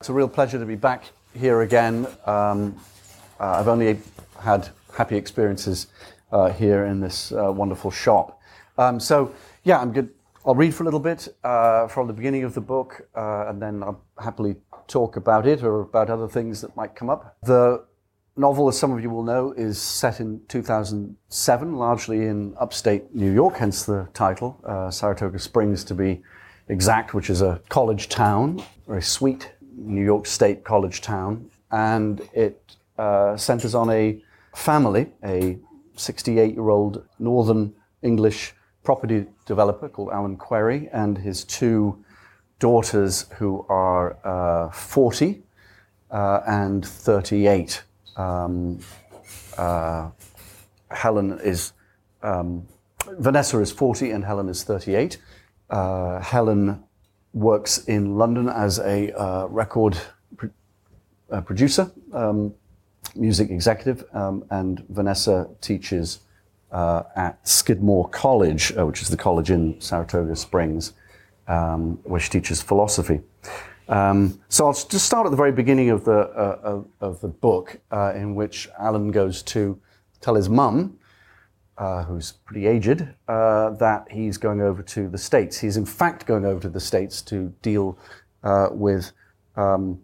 It's a real pleasure to be back here again. Um, uh, I've only had happy experiences uh, here in this uh, wonderful shop. Um, so, yeah, I'm good. I'll read for a little bit uh, from the beginning of the book, uh, and then I'll happily talk about it or about other things that might come up. The novel, as some of you will know, is set in 2007, largely in upstate New York, hence the title, uh, Saratoga Springs to be exact, which is a college town, very sweet New York State college town. And it uh, centers on a family, a 68 year old Northern English property developer called Alan Querry and his two daughters who are uh, 40 uh, and 38. Um, uh, Helen is, um, Vanessa is 40 and Helen is 38. Uh, Helen works in London as a uh, record uh, producer, um, music executive, um, and Vanessa teaches uh, at Skidmore College, uh, which is the college in Saratoga Springs, um, where she teaches philosophy. Um, so I'll just start at the very beginning of the uh, of, of, the book, uh, in which Alan goes to tell his mum, uh, who's pretty aged, uh, that he's going over to the States. He's in fact going over to the States to deal with um,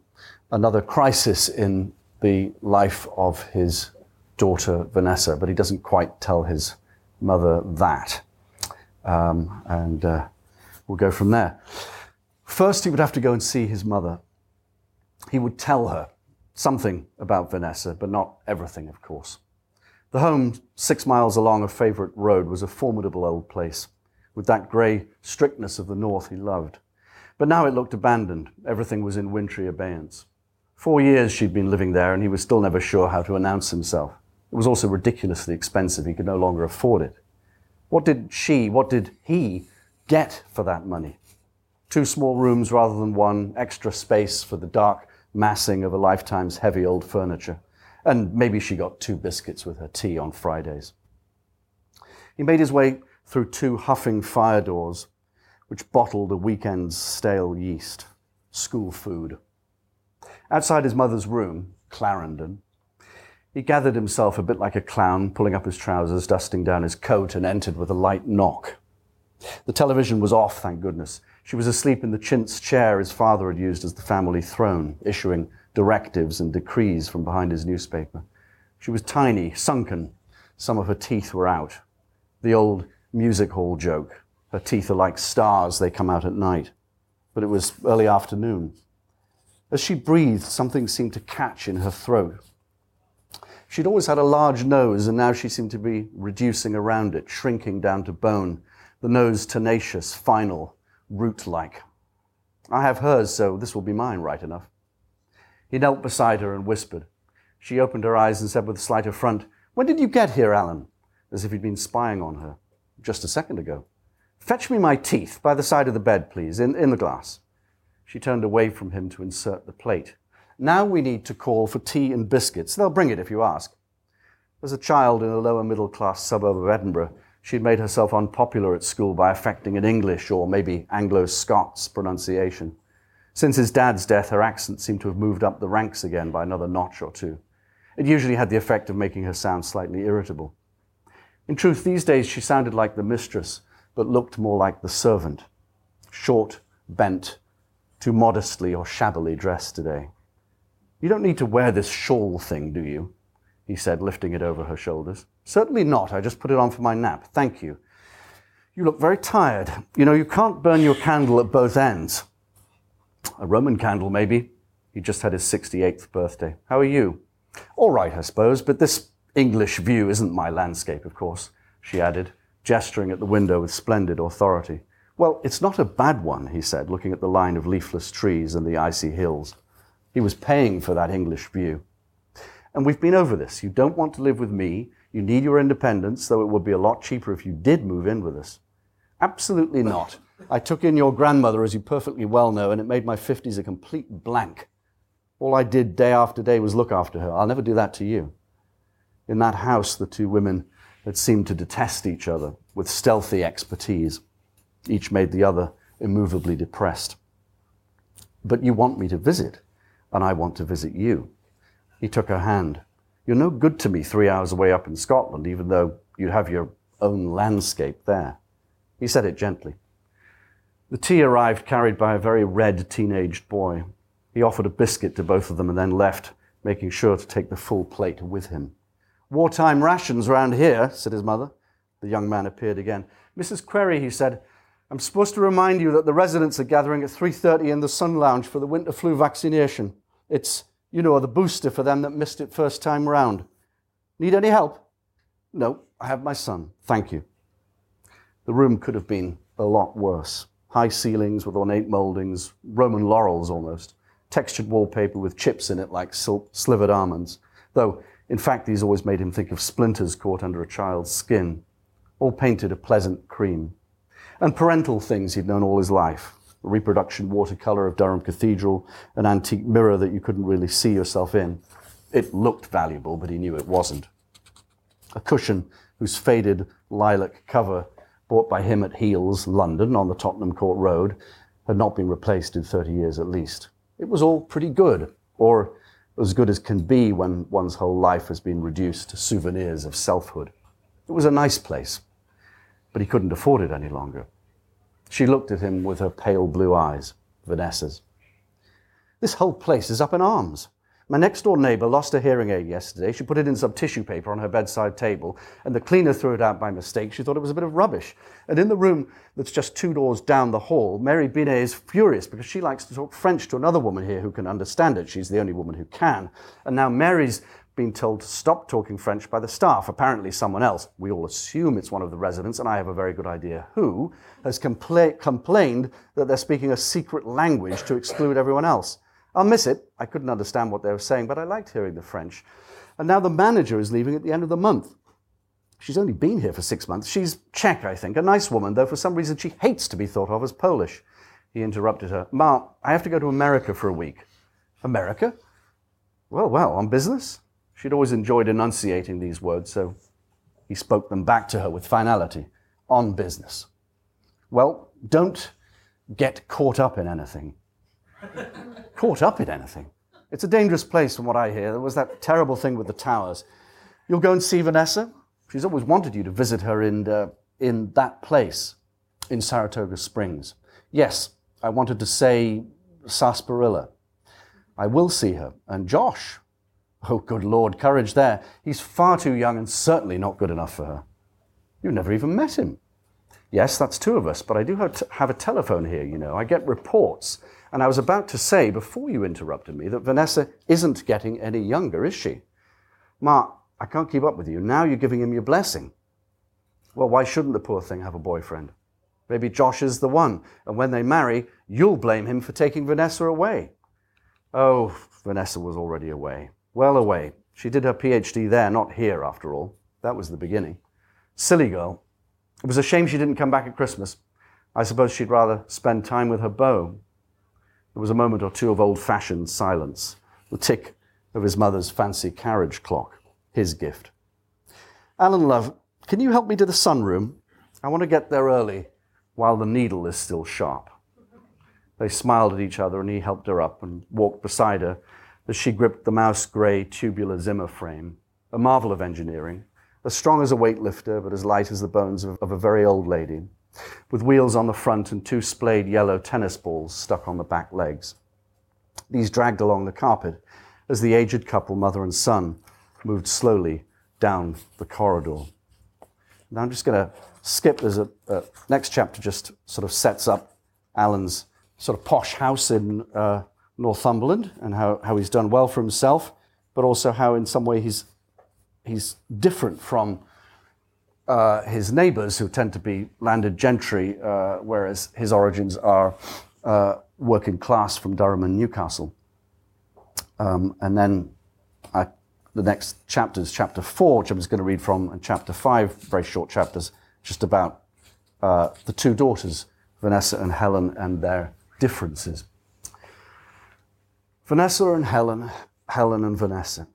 another crisis in the life of his daughter Vanessa, but he doesn't quite tell his mother that. Um, and uh, we'll go from there. First, he would have to go and see his mother. He would tell her something about Vanessa, but not everything, of course. The home, six miles along a favourite road, was a formidable old place, with that grey strictness of the north he loved. But now it looked abandoned. Everything was in wintry abeyance. Four years she'd been living there, and he was still never sure how to announce himself. It was also ridiculously expensive. He could no longer afford it. What did she, what did he get for that money? Two small rooms rather than one, extra space for the dark massing of a lifetime's heavy old furniture. And maybe she got two biscuits with her tea on Fridays. He made his way through two huffing fire doors, which bottled a weekend's stale yeast, school food. Outside his mother's room, Clarendon, he gathered himself a bit like a clown, pulling up his trousers, dusting down his coat, and entered with a light knock. The television was off, thank goodness. She was asleep in the chintz chair his father had used as the family throne, issuing directives and decrees from behind his newspaper. She was tiny, sunken. Some of her teeth were out. The old music hall joke. Her teeth are like stars, they come out at night. But it was early afternoon. As she breathed, something seemed to catch in her throat. She'd always had a large nose, and now she seemed to be reducing around it, shrinking down to bone, the nose tenacious, final, root like. I have hers, so this will be mine, right enough. He knelt beside her and whispered. She opened her eyes and said with a slight affront, When did you get here, Alan? As if he'd been spying on her. Just a second ago. Fetch me my teeth by the side of the bed, please, in, in the glass. She turned away from him to insert the plate. Now we need to call for tea and biscuits. They'll bring it if you ask. As a child in a lower middle class suburb of Edinburgh, She'd made herself unpopular at school by affecting an English or maybe Anglo Scots pronunciation. Since his dad's death, her accent seemed to have moved up the ranks again by another notch or two. It usually had the effect of making her sound slightly irritable. In truth, these days she sounded like the mistress, but looked more like the servant. Short, bent, too modestly or shabbily dressed today. You don't need to wear this shawl thing, do you? He said, lifting it over her shoulders. Certainly not. I just put it on for my nap. Thank you. You look very tired. You know, you can't burn your candle at both ends. A Roman candle, maybe. He just had his 68th birthday. How are you? All right, I suppose, but this English view isn't my landscape, of course, she added, gesturing at the window with splendid authority. Well, it's not a bad one, he said, looking at the line of leafless trees and the icy hills. He was paying for that English view. And we've been over this. You don't want to live with me. You need your independence, though it would be a lot cheaper if you did move in with us. Absolutely not. I took in your grandmother, as you perfectly well know, and it made my 50s a complete blank. All I did day after day was look after her. I'll never do that to you. In that house, the two women had seemed to detest each other with stealthy expertise. Each made the other immovably depressed. But you want me to visit, and I want to visit you. He took her hand. You're no good to me three hours away up in Scotland, even though you have your own landscape there. He said it gently. The tea arrived carried by a very red teenaged boy. He offered a biscuit to both of them and then left, making sure to take the full plate with him. Wartime rations round here, said his mother. The young man appeared again. Mrs. Querry, he said, I'm supposed to remind you that the residents are gathering at 3.30 in the Sun Lounge for the winter flu vaccination. It's you know, the booster for them that missed it first time round. Need any help? No, I have my son. Thank you. The room could have been a lot worse. High ceilings with ornate mouldings, Roman laurels almost, textured wallpaper with chips in it like sil- slivered almonds, though, in fact, these always made him think of splinters caught under a child's skin, all painted a pleasant cream. And parental things he'd known all his life a reproduction watercolor of Durham Cathedral, an antique mirror that you couldn't really see yourself in. It looked valuable, but he knew it wasn't. A cushion whose faded lilac cover, bought by him at Heal's, London, on the Tottenham Court Road, had not been replaced in 30 years at least. It was all pretty good, or as good as can be when one's whole life has been reduced to souvenirs of selfhood. It was a nice place, but he couldn't afford it any longer. She looked at him with her pale blue eyes, Vanessa's. This whole place is up in arms. My next door neighbor lost her hearing aid yesterday. She put it in some tissue paper on her bedside table, and the cleaner threw it out by mistake. She thought it was a bit of rubbish. And in the room that's just two doors down the hall, Mary Binet is furious because she likes to talk French to another woman here who can understand it. She's the only woman who can. And now Mary's been told to stop talking French by the staff. Apparently, someone else, we all assume it's one of the residents, and I have a very good idea who, has compla- complained that they're speaking a secret language to exclude everyone else. I'll miss it. I couldn't understand what they were saying, but I liked hearing the French. And now the manager is leaving at the end of the month. She's only been here for six months. She's Czech, I think, a nice woman, though for some reason she hates to be thought of as Polish. He interrupted her. Ma, I have to go to America for a week. America? Well, well, on business? She'd always enjoyed enunciating these words, so he spoke them back to her with finality. On business. Well, don't get caught up in anything. Caught up in anything? It's a dangerous place from what I hear. There was that terrible thing with the towers. You'll go and see Vanessa? She's always wanted you to visit her in, uh, in that place, in Saratoga Springs. Yes, I wanted to say sarsaparilla. I will see her. And Josh, Oh, good Lord, courage there. He's far too young and certainly not good enough for her. You've never even met him. Yes, that's two of us, but I do have, have a telephone here, you know. I get reports. And I was about to say, before you interrupted me, that Vanessa isn't getting any younger, is she? Mark, I can't keep up with you. Now you're giving him your blessing. Well, why shouldn't the poor thing have a boyfriend? Maybe Josh is the one, and when they marry, you'll blame him for taking Vanessa away. Oh, Vanessa was already away. Well away. She did her PhD there, not here, after all. That was the beginning. Silly girl. It was a shame she didn't come back at Christmas. I suppose she'd rather spend time with her beau. There was a moment or two of old fashioned silence, the tick of his mother's fancy carriage clock, his gift. Alan Love, Can you help me to the sunroom? I want to get there early while the needle is still sharp. They smiled at each other, and he helped her up and walked beside her as she gripped the mouse gray tubular Zimmer frame, a marvel of engineering, as strong as a weightlifter, but as light as the bones of, of a very old lady, with wheels on the front and two splayed yellow tennis balls stuck on the back legs. These dragged along the carpet as the aged couple, mother and son, moved slowly down the corridor. Now I'm just going to skip. There's a, a, next chapter just sort of sets up Alan's sort of posh house in uh, Northumberland and how, how he's done well for himself, but also how in some way he's he's different from uh, his neighbours who tend to be landed gentry, uh, whereas his origins are uh, working class from Durham and Newcastle. Um, and then I, the next chapter is chapter four, which I'm just going to read from, and chapter five, very short chapters, just about uh, the two daughters, Vanessa and Helen, and their differences. Vanessa and Helen, Helen and Vanessa.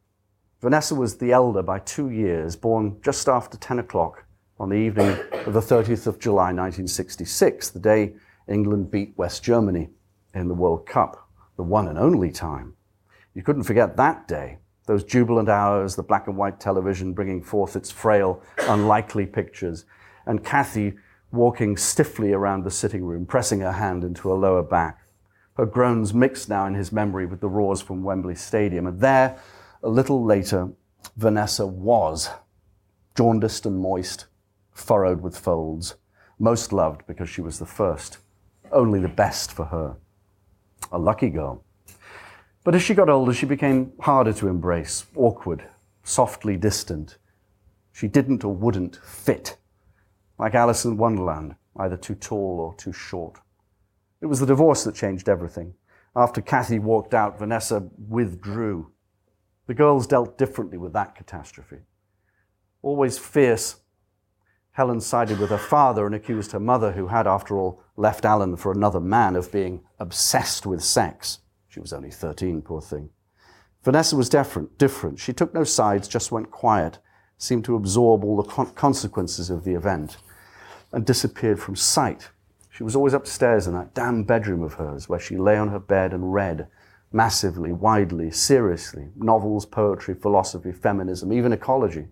Vanessa was the elder by two years, born just after 10 o'clock on the evening of the 30th of July 1966, the day England beat West Germany in the World Cup, the one and only time. You couldn't forget that day, those jubilant hours, the black and white television bringing forth its frail, unlikely pictures, and Kathy walking stiffly around the sitting room, pressing her hand into her lower back. Her groans mixed now in his memory with the roars from Wembley Stadium. And there, a little later, Vanessa was jaundiced and moist, furrowed with folds, most loved because she was the first, only the best for her. A lucky girl. But as she got older, she became harder to embrace, awkward, softly distant. She didn't or wouldn't fit, like Alice in Wonderland, either too tall or too short. It was the divorce that changed everything. After Kathy walked out, Vanessa withdrew. The girls dealt differently with that catastrophe. Always fierce, Helen sided with her father and accused her mother, who had, after all, left Alan for another man, of being obsessed with sex. She was only 13, poor thing. Vanessa was different, different. She took no sides, just went quiet, seemed to absorb all the con- consequences of the event, and disappeared from sight she was always upstairs in that damn bedroom of hers where she lay on her bed and read massively, widely, seriously novels, poetry, philosophy, feminism, even ecology.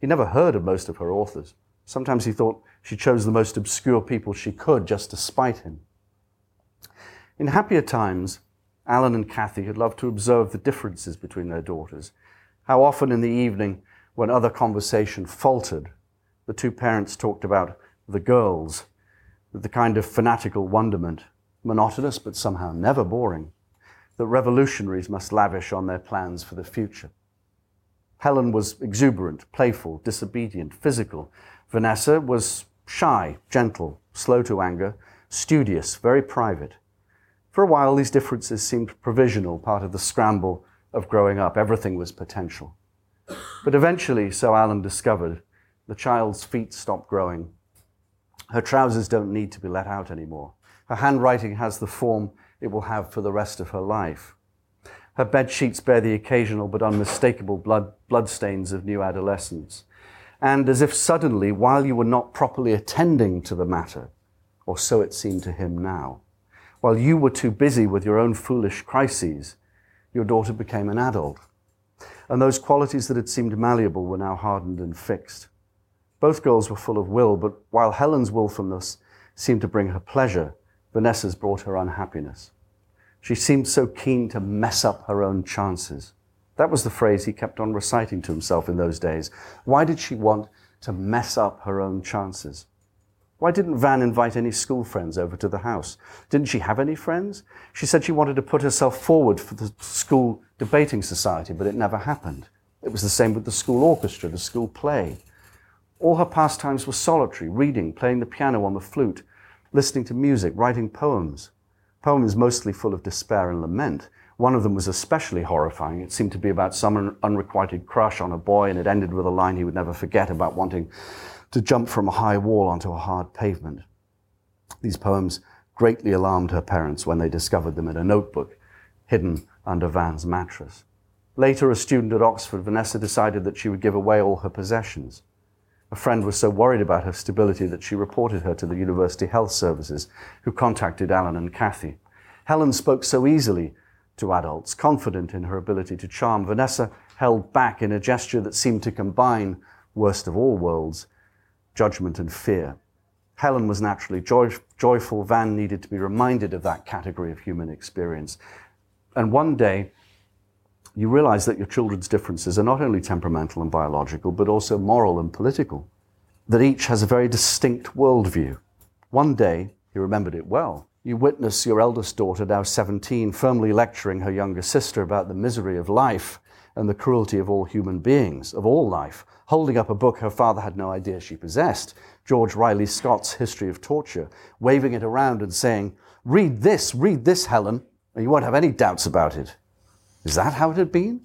He never heard of most of her authors. Sometimes he thought she chose the most obscure people she could just to spite him. In happier times, Alan and Kathy had loved to observe the differences between their daughters. How often in the evening, when other conversation faltered, the two parents talked about the girls with the kind of fanatical wonderment, monotonous but somehow never boring, that revolutionaries must lavish on their plans for the future. Helen was exuberant, playful, disobedient, physical. Vanessa was shy, gentle, slow to anger, studious, very private. For a while, these differences seemed provisional, part of the scramble of growing up. Everything was potential. But eventually, so Alan discovered, the child's feet stopped growing her trousers don't need to be let out anymore. Her handwriting has the form it will have for the rest of her life. Her bed sheets bear the occasional but unmistakable blood, bloodstains of new adolescence. And as if suddenly, while you were not properly attending to the matter, or so it seemed to him now, while you were too busy with your own foolish crises, your daughter became an adult. And those qualities that had seemed malleable were now hardened and fixed. Both girls were full of will, but while Helen's willfulness seemed to bring her pleasure, Vanessa's brought her unhappiness. She seemed so keen to mess up her own chances. That was the phrase he kept on reciting to himself in those days. Why did she want to mess up her own chances? Why didn't Van invite any school friends over to the house? Didn't she have any friends? She said she wanted to put herself forward for the school debating society, but it never happened. It was the same with the school orchestra, the school play. All her pastimes were solitary, reading, playing the piano on the flute, listening to music, writing poems. Poems mostly full of despair and lament. One of them was especially horrifying. It seemed to be about some unrequited crush on a boy, and it ended with a line he would never forget about wanting to jump from a high wall onto a hard pavement. These poems greatly alarmed her parents when they discovered them in a notebook hidden under Van's mattress. Later, a student at Oxford, Vanessa decided that she would give away all her possessions. A friend was so worried about her stability that she reported her to the University Health Services, who contacted Alan and Kathy. Helen spoke so easily to adults, confident in her ability to charm. Vanessa held back in a gesture that seemed to combine, worst of all worlds, judgment and fear. Helen was naturally joy, joyful. Van needed to be reminded of that category of human experience. And one day, you realize that your children's differences are not only temperamental and biological, but also moral and political, that each has a very distinct worldview. One day, he remembered it well, you witness your eldest daughter, now 17, firmly lecturing her younger sister about the misery of life and the cruelty of all human beings, of all life, holding up a book her father had no idea she possessed, George Riley Scott's History of Torture, waving it around and saying, Read this, read this, Helen, and you won't have any doubts about it. Is that how it had been?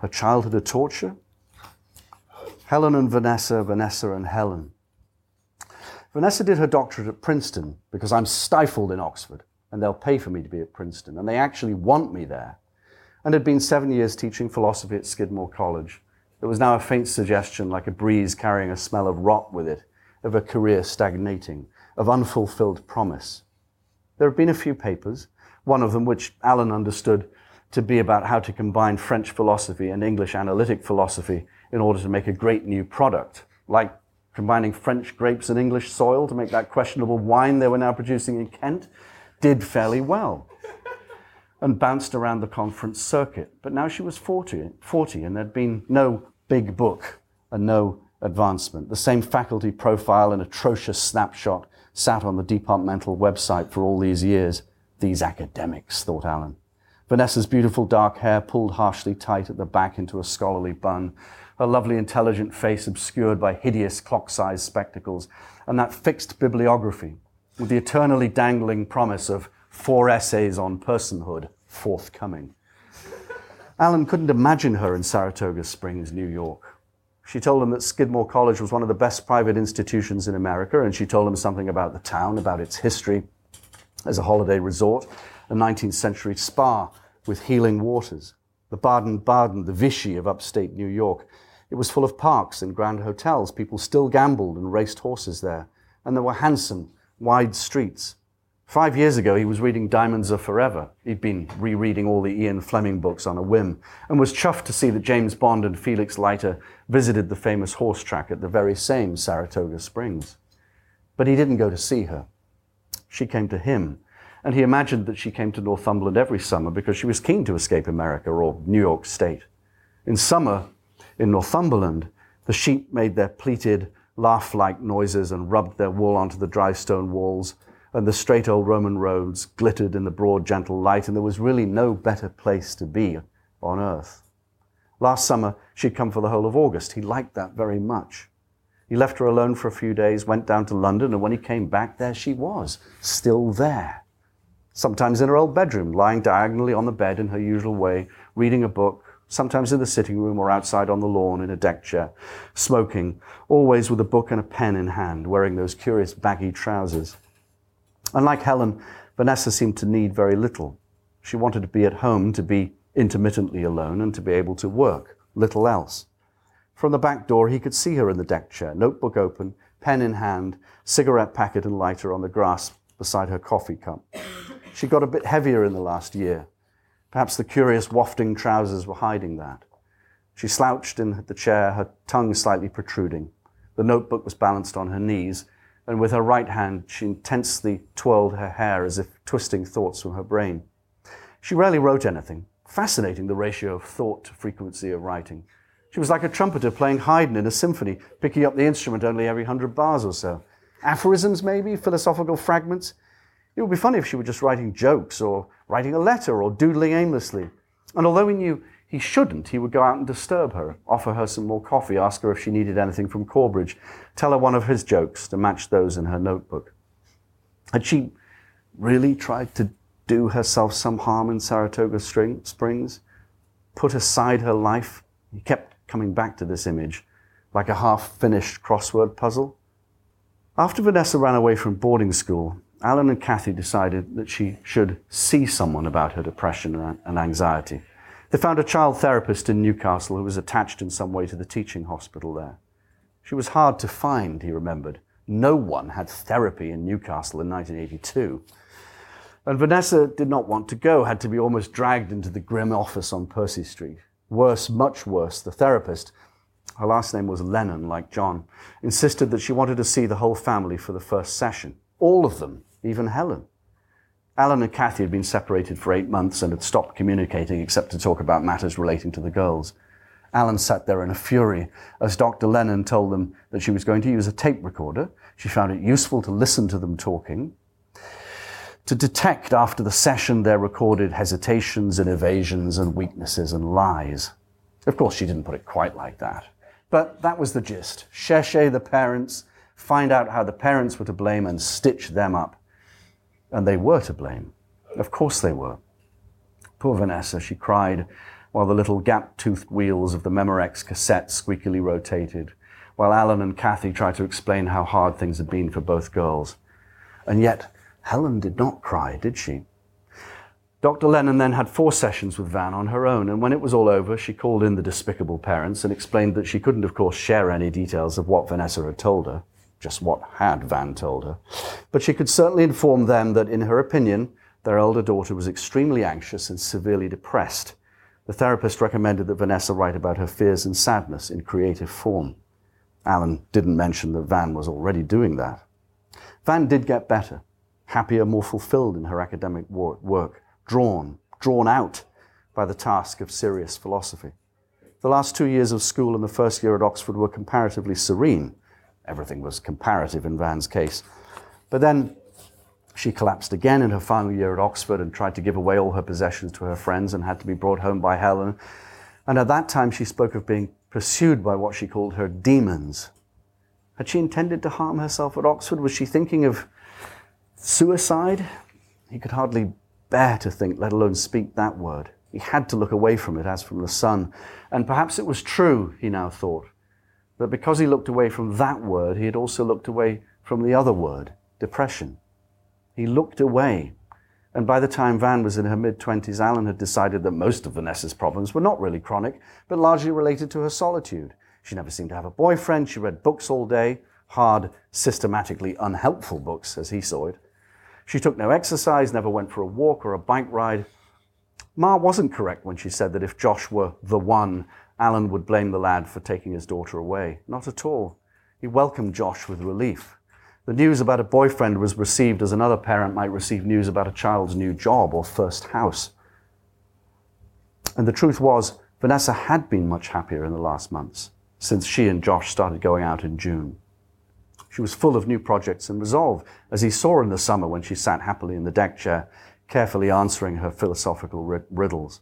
Her childhood of torture? Helen and Vanessa, Vanessa and Helen. Vanessa did her doctorate at Princeton because I'm stifled in Oxford and they'll pay for me to be at Princeton and they actually want me there. And had been seven years teaching philosophy at Skidmore College. There was now a faint suggestion, like a breeze carrying a smell of rot with it, of a career stagnating, of unfulfilled promise. There had been a few papers, one of them which Alan understood to be about how to combine French philosophy and English analytic philosophy in order to make a great new product, like combining French grapes and English soil to make that questionable wine they were now producing in Kent, did fairly well and bounced around the conference circuit. But now she was 40, 40 and there'd been no big book and no advancement. The same faculty profile and atrocious snapshot sat on the departmental website for all these years. These academics, thought Alan. Vanessa's beautiful dark hair pulled harshly tight at the back into a scholarly bun, her lovely intelligent face obscured by hideous clock-sized spectacles, and that fixed bibliography with the eternally dangling promise of four essays on personhood forthcoming. Alan couldn't imagine her in Saratoga Springs, New York. She told him that Skidmore College was one of the best private institutions in America, and she told him something about the town, about its history as a holiday resort, a 19th century spa with healing waters, the Baden Baden, the Vichy of upstate New York. It was full of parks and grand hotels. People still gambled and raced horses there. And there were handsome, wide streets. Five years ago, he was reading Diamonds Are Forever. He'd been rereading all the Ian Fleming books on a whim and was chuffed to see that James Bond and Felix Leiter visited the famous horse track at the very same Saratoga Springs. But he didn't go to see her. She came to him, and he imagined that she came to Northumberland every summer because she was keen to escape America or New York State. In summer, in Northumberland, the sheep made their pleated, laugh like noises and rubbed their wool onto the dry stone walls and the straight old Roman roads glittered in the broad, gentle light, and there was really no better place to be on earth. Last summer, she'd come for the whole of August. He liked that very much. He left her alone for a few days, went down to London, and when he came back, there she was, still there. Sometimes in her old bedroom, lying diagonally on the bed in her usual way, reading a book, sometimes in the sitting room or outside on the lawn in a deck chair, smoking, always with a book and a pen in hand, wearing those curious baggy trousers. Unlike Helen, Vanessa seemed to need very little. She wanted to be at home, to be intermittently alone, and to be able to work, little else. From the back door, he could see her in the deck chair, notebook open, pen in hand, cigarette packet and lighter on the grass beside her coffee cup. She got a bit heavier in the last year. Perhaps the curious wafting trousers were hiding that. She slouched in the chair, her tongue slightly protruding. The notebook was balanced on her knees, and with her right hand she intensely twirled her hair as if twisting thoughts from her brain. She rarely wrote anything, fascinating the ratio of thought to frequency of writing. She was like a trumpeter playing Haydn in a symphony, picking up the instrument only every hundred bars or so. Aphorisms, maybe, philosophical fragments. It would be funny if she were just writing jokes or writing a letter or doodling aimlessly. And although he knew he shouldn't. He would go out and disturb her, offer her some more coffee, ask her if she needed anything from Corbridge, tell her one of his jokes to match those in her notebook. Had she really tried to do herself some harm in Saratoga Springs? Put aside her life? He kept coming back to this image, like a half finished crossword puzzle. After Vanessa ran away from boarding school, Alan and Kathy decided that she should see someone about her depression and anxiety. They found a child therapist in Newcastle who was attached in some way to the teaching hospital there. She was hard to find, he remembered. No one had therapy in Newcastle in 1982. And Vanessa did not want to go, had to be almost dragged into the grim office on Percy Street. Worse, much worse, the therapist, her last name was Lennon, like John, insisted that she wanted to see the whole family for the first session. All of them, even Helen. Alan and Kathy had been separated for eight months and had stopped communicating except to talk about matters relating to the girls. Alan sat there in a fury as Dr. Lennon told them that she was going to use a tape recorder. She found it useful to listen to them talking, to detect after the session their recorded hesitations and evasions and weaknesses and lies. Of course, she didn't put it quite like that. But that was the gist. Cherchez the parents, find out how the parents were to blame and stitch them up. And they were to blame. Of course they were. Poor Vanessa, she cried while the little gap-toothed wheels of the Memorex cassette squeakily rotated, while Alan and Kathy tried to explain how hard things had been for both girls. And yet, Helen did not cry, did she? Dr. Lennon then had four sessions with Van on her own, and when it was all over, she called in the despicable parents and explained that she couldn't, of course, share any details of what Vanessa had told her, just what had Van told her, but she could certainly inform them that, in her opinion, their elder daughter was extremely anxious and severely depressed, the therapist recommended that Vanessa write about her fears and sadness in creative form. Alan didn't mention that Van was already doing that. Van did get better, happier, more fulfilled in her academic work, drawn, drawn out by the task of serious philosophy. The last two years of school and the first year at Oxford were comparatively serene. Everything was comparative in Van's case. But then she collapsed again in her final year at Oxford and tried to give away all her possessions to her friends and had to be brought home by Helen. And at that time, she spoke of being pursued by what she called her demons. Had she intended to harm herself at Oxford? Was she thinking of suicide? He could hardly bear to think, let alone speak that word. He had to look away from it as from the sun. And perhaps it was true, he now thought, that because he looked away from that word, he had also looked away from the other word, depression. He looked away. And by the time Van was in her mid 20s, Alan had decided that most of Vanessa's problems were not really chronic, but largely related to her solitude. She never seemed to have a boyfriend. She read books all day, hard, systematically unhelpful books, as he saw it. She took no exercise, never went for a walk or a bike ride. Ma wasn't correct when she said that if Josh were the one, Alan would blame the lad for taking his daughter away. Not at all. He welcomed Josh with relief. The news about a boyfriend was received as another parent might receive news about a child's new job or first house. And the truth was, Vanessa had been much happier in the last months since she and Josh started going out in June. She was full of new projects and resolve, as he saw in the summer when she sat happily in the deck chair, carefully answering her philosophical riddles.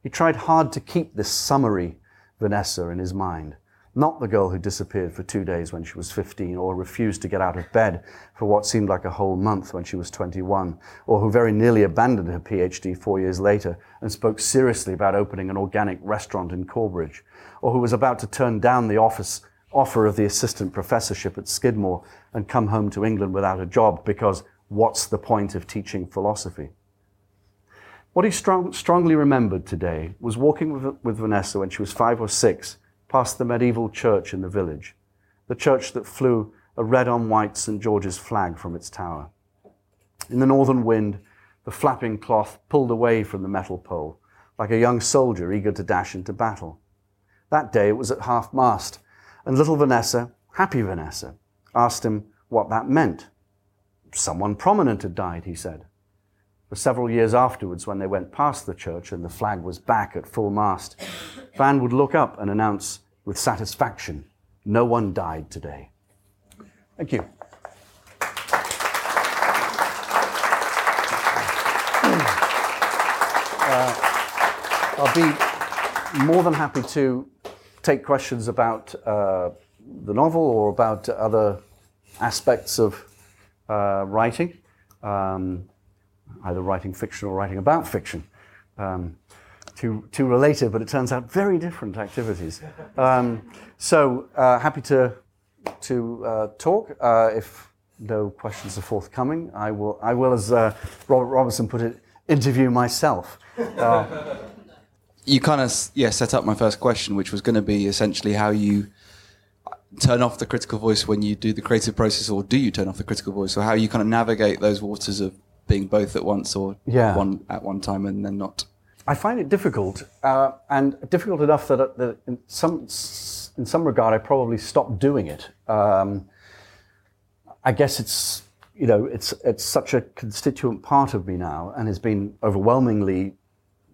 He tried hard to keep this summery Vanessa in his mind not the girl who disappeared for two days when she was 15, or refused to get out of bed for what seemed like a whole month when she was 21, or who very nearly abandoned her PhD four years later and spoke seriously about opening an organic restaurant in Corbridge, or who was about to turn down the office, offer of the assistant professorship at Skidmore and come home to England without a job because what's the point of teaching philosophy? What he strong, strongly remembered today was walking with, with Vanessa when she was five or six past the medieval church in the village, the church that flew a red on white St. George's flag from its tower. In the northern wind, the flapping cloth pulled away from the metal pole, like a young soldier eager to dash into battle. That day it was at half mast, and little Vanessa, happy Vanessa, asked him what that meant. Someone prominent had died, he said. Several years afterwards, when they went past the church and the flag was back at full mast, Van would look up and announce, with satisfaction. No one died today. Thank you. Uh, I'll be more than happy to take questions about uh, the novel or about other aspects of uh, writing, um, either writing fiction or writing about fiction. Um, two, two related, but it turns out very different activities. Um, so uh, happy to, to uh, talk. Uh, if no questions are forthcoming, I will, I will as uh, Robert Robertson put it, interview myself. Uh, you kind of yeah set up my first question, which was going to be essentially how you turn off the critical voice when you do the creative process, or do you turn off the critical voice, or how you kind of navigate those waters of being both at once, or Yeah. one at one time and then not? I find it difficult, uh, and difficult enough that, that in some in some regard I probably stopped doing it. Um, I guess it's you know it's it's such a constituent part of me now, and has been overwhelmingly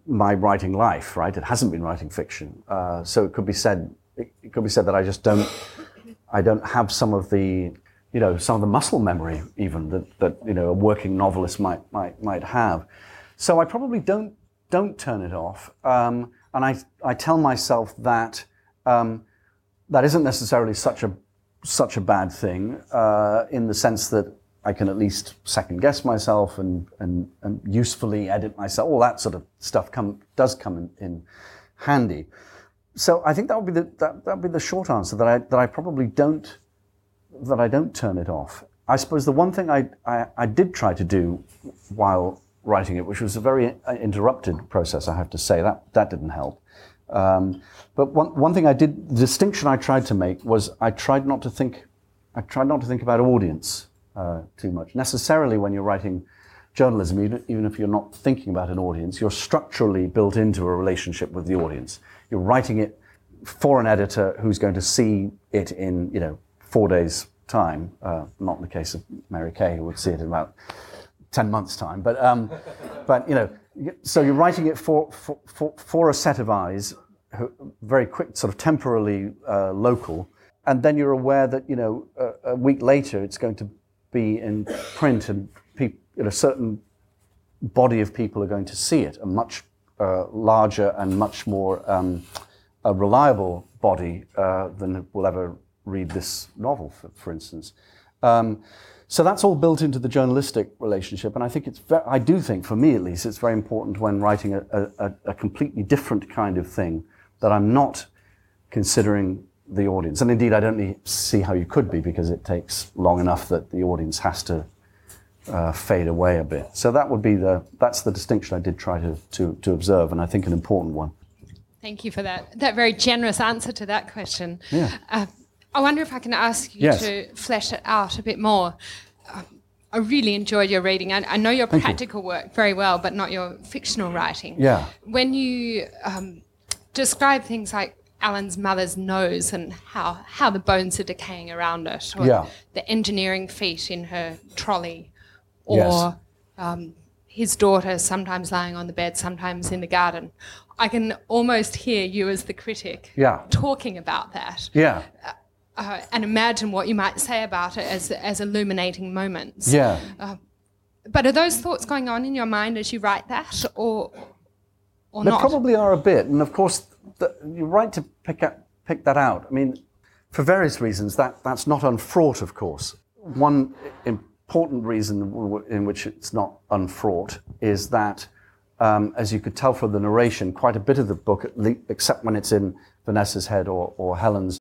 my writing life. Right, it hasn't been writing fiction, uh, so it could be said it, it could be said that I just don't I don't have some of the you know some of the muscle memory even that, that you know a working novelist might might might have. So I probably don't don't turn it off, um, and I I tell myself that um, that isn't necessarily such a such a bad thing uh, in the sense that I can at least second guess myself and and, and usefully edit myself. All that sort of stuff come does come in, in handy. So I think that would be the that, that would be the short answer that I that I probably don't that I don't turn it off. I suppose the one thing I, I, I did try to do while writing it, which was a very uh, interrupted process, I have to say, that, that didn't help. Um, but one, one thing I did, the distinction I tried to make was I tried not to think, I tried not to think about audience uh, too much. Necessarily when you're writing journalism, even, even if you're not thinking about an audience, you're structurally built into a relationship with the audience. You're writing it for an editor who's going to see it in, you know, four days' time. Uh, not in the case of Mary Kay, who would see it in about 10 months' time. But, um, but you know, so you're writing it for, for, for, for a set of eyes, who, very quick, sort of temporarily uh, local. And then you're aware that, you know, a, a week later it's going to be in print and a certain body of people are going to see it, a much uh, larger and much more um, reliable body uh, than will ever read this novel, for, for instance. Um, so that's all built into the journalistic relationship, and I think it's. Ve- I do think, for me at least, it's very important when writing a, a, a completely different kind of thing that I'm not considering the audience. And indeed, I don't see how you could be because it takes long enough that the audience has to uh, fade away a bit. So that would be the. That's the distinction I did try to to, to observe, and I think an important one. Thank you for that that very generous answer to that question. Yeah. Uh, I wonder if I can ask you Yes. to flesh it out a bit more. Um, I really enjoyed your reading. I, I know your Thank you. practical work very well, but not your fictional writing. Yeah. When you um, describe things like Alan's mother's nose and how, how the bones are decaying around it, or Yeah. the engineering feat in her trolley, or Yes. um, his daughter sometimes lying on the bed, sometimes in the garden. I can almost hear you as the critic Yeah. talking about that Yeah. Uh, and imagine what you might say about it as, as illuminating moments. Yeah. But are those thoughts going on in your mind as you write that, or, or There not? probably are a bit, and of course, the, you're right to pick up, pick that out. I mean, for various reasons, that that's not unfraught. Of course, one important reason in which it's not unfraught is that, um, as you could tell from the narration, quite a bit of the book, except when it's in Vanessa's head or, or Helen's,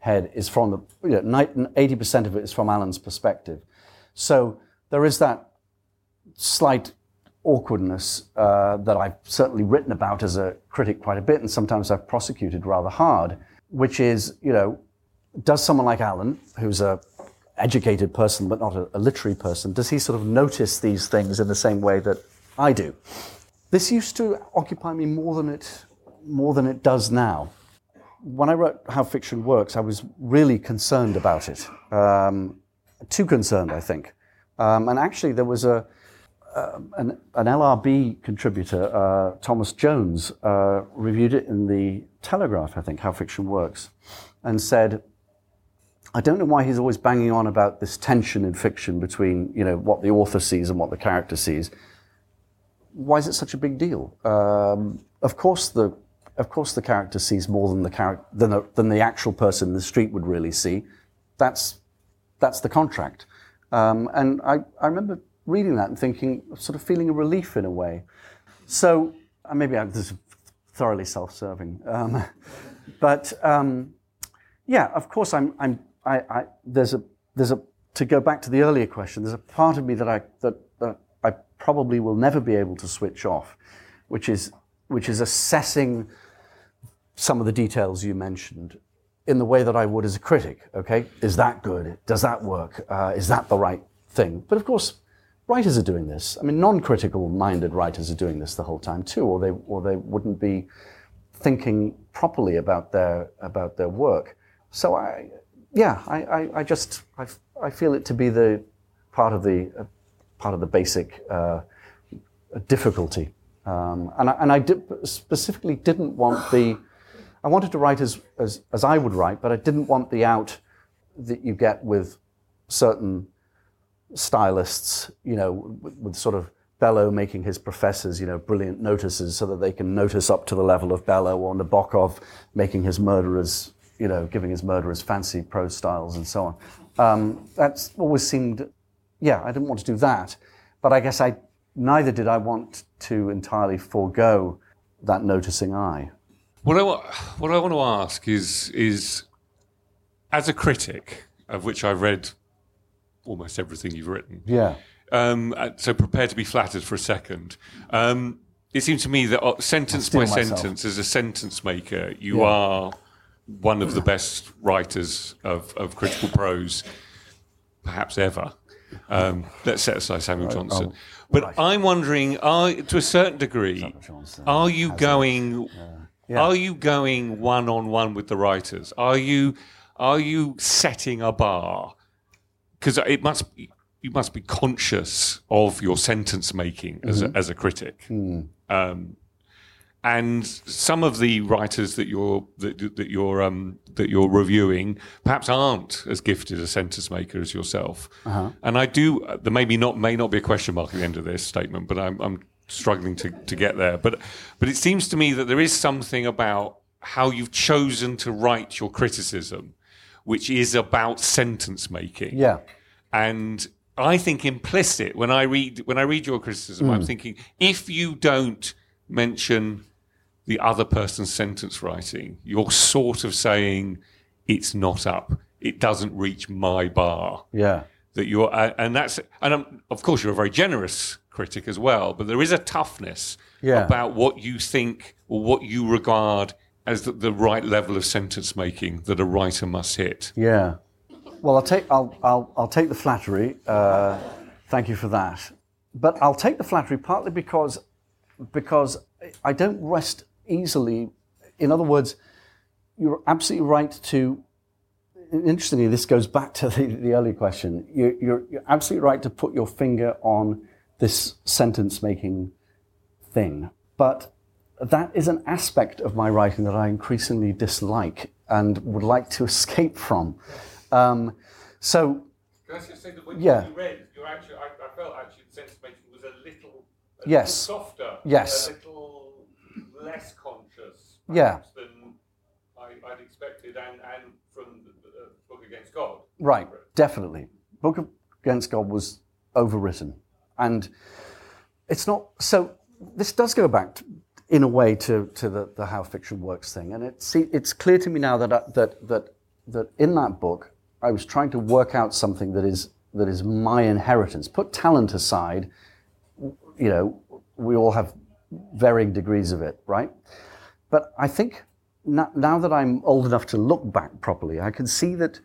Head is from the, you know, 80% of it is from Alan's perspective. So there is that slight awkwardness uh, that I've certainly written about as a critic quite a bit, and sometimes I've prosecuted rather hard, which is, you know, does someone like Alan, who's a educated person but not a, a, literary person, does he sort of notice these things in the same way that I do? This used to occupy me more than it more than it does now. When I wrote How Fiction Works, I was really concerned about it. Um, too concerned, I think. Um, and actually, there was a uh, an, an, LRB contributor, uh, Thomas Jones, uh, reviewed it in the Telegraph, I think, How Fiction Works, and said I don't know why he's always banging on about this tension in fiction between, you know, what the author sees and what the character sees. Why is it such a big deal? Um, of course, the of course the character sees more than the character than than the actual person in the street would really see. That's that's the contract. Um, and I, I remember reading that and thinking, sort of feeling a relief in a way. So maybe I'm just thoroughly self-serving, um, but um, yeah, of course I'm I'm I, I, there's a there's a to go back to the earlier question. There's a part of me that I that, that I probably will never be able to switch off, which is which is assessing some of the details you mentioned in the way that I would as a critic. Okay, is that good? Does that work? Uh, is that the right thing? But of course, writers are doing this. I mean, non-critical minded writers are doing this the whole time too, or they or they wouldn't be thinking properly about their about their work. So I yeah, I, I, I, just I, I feel it to be the part of the uh, part of the basic uh, difficulty, um, and I, and I did, specifically didn't want the I wanted to write as, as as I would write, but I didn't want the out that you get with certain stylists, you know, with, with sort of Bellow making his professors, you know, brilliant notices so that they can notice up to the level of Bellow, or Nabokov making his murderers you know, giving his murderers fancy prose styles and so on. Um, that's always seemed, yeah, I didn't want to do that. But I guess I, neither did I want to entirely forego that noticing eye. What I, what I want to ask is, is as a critic, of which I've read almost everything you've written. Yeah. Um, uh, so prepare to be flattered for a second. Um, it seems to me that uh, sentence by myself. sentence, as a sentence maker, you yeah. are one of the best writers of, of critical prose, perhaps ever. Um, let's set aside Samuel Johnson. Oh, but right. I'm wondering, are, to a certain degree, are you going? Yeah. Are you going one on one with the writers? Are you are you setting a bar? Because it must you must be conscious of your sentence making as, mm-hmm. a, as a critic. Mm. Um, and some of the writers that you're that, that you're um, that you're reviewing perhaps aren't as gifted a sentence maker as yourself. Uh-huh. And I do there maybe not may not be a question mark at the end of this statement, but I'm, I'm struggling to, to get there. But but it seems to me that there is something about how you've chosen to write your criticism, which is about sentence making. Yeah, and I think implicit when I read when I read your criticism, mm. I'm thinking if you don't mention the other person's sentence writing, you're sort of saying it's not up. It doesn't reach my bar. Yeah. That you're, uh, and that's, and um, of course you're a very generous critic as well, but there is a toughness yeah. about what you think or what you regard as the, the, right level of sentence making that a writer must hit. Yeah. Well, I'll take, I'll, I'll, I'll take the flattery. Uh, thank you for that. But I'll take the flattery partly because, because I don't rest easily. In other words, you're absolutely right to. Interestingly, this goes back to the, the earlier question. You're, you're, you're absolutely right to put your finger on this sentence making thing. But that is an aspect of my writing that I increasingly dislike and would like to escape from. Um, so, Can I just say that when yeah. you read, you're actually, I, I felt actually the sentence making was a little, a Yes. little softer, Yes. a little less conscious, Yeah. than I, I'd expected, and, and from the, the book Against God. Right, definitely. Book Against God was overwritten. And it's not, so this does go back to, in a way to, to the, the how fiction works thing. And it's, it's clear to me now that, I, that, that, that in that book, I was trying to work out something that is, that is my inheritance. Put talent aside, you know, we all have varying degrees of it, right? But I think now, now that I'm old enough to look back properly, I can see that,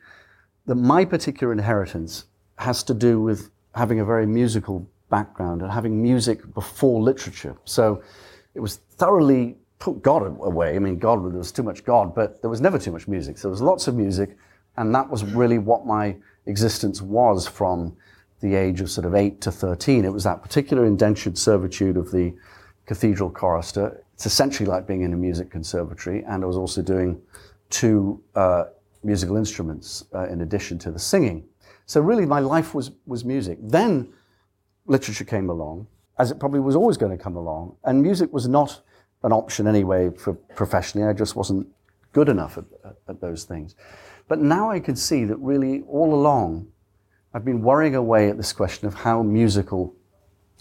that my particular inheritance has to do with having a very musical background and having music before literature. So it was thoroughly put God away. I mean, God, there was too much God, but there was never too much music. So there was lots of music, and that was really what my existence was from the age of sort of 8 to 13. It was that particular indentured servitude of the cathedral chorister. It's essentially like being in a music conservatory, and I was also doing two uh, musical instruments uh, in addition to the singing. So really, my life was was music. Then literature came along, as it probably was always going to come along, and music was not an option anyway for professionally. I just wasn't good enough at, at, those things. But now I can see that really all along, I've been worrying away at this question of how musical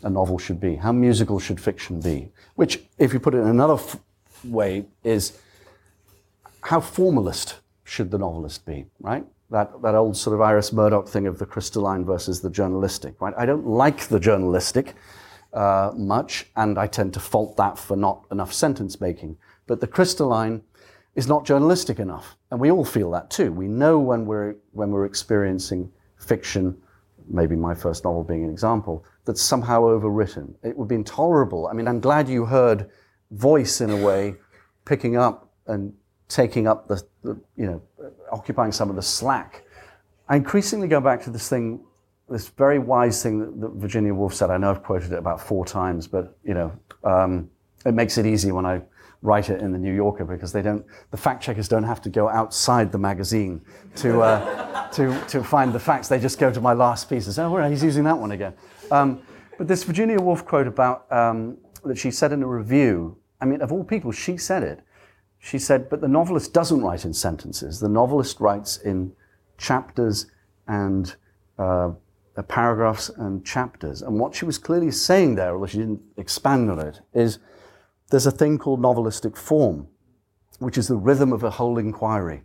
a novel should be, how musical should fiction be, which, if you put it in another f- way, is how formalist should the novelist be, right? That, that old sort of Iris Murdoch thing of the crystalline versus the journalistic, right? I don't like the journalistic uh, much, and I tend to fault that for not enough sentence making. But the crystalline is not journalistic enough, and we all feel that too. We know when we're when we're experiencing fiction, maybe my first novel being an example, that's somehow overwritten. It would be intolerable. I mean, I'm glad you heard voice in a way, picking up and taking up the, the you know, occupying some of the slack. I increasingly go back to this thing, this very wise thing that, that Virginia Woolf said. I know I've quoted it about four times, but you know, um, it makes it easy when I write it in the New Yorker because they don't, the fact checkers don't have to go outside the magazine to, uh, to, to find the facts. They just go to my last piece and say, oh, he's using that one again. Um, but this Virginia Woolf quote about um, that she said in a review, I mean, of all people, she said it. She said, but the novelist doesn't write in sentences. The novelist writes in chapters and uh, paragraphs and chapters. And what she was clearly saying there, although she didn't expand on it, is there's a thing called novelistic form, which is the rhythm of a whole inquiry.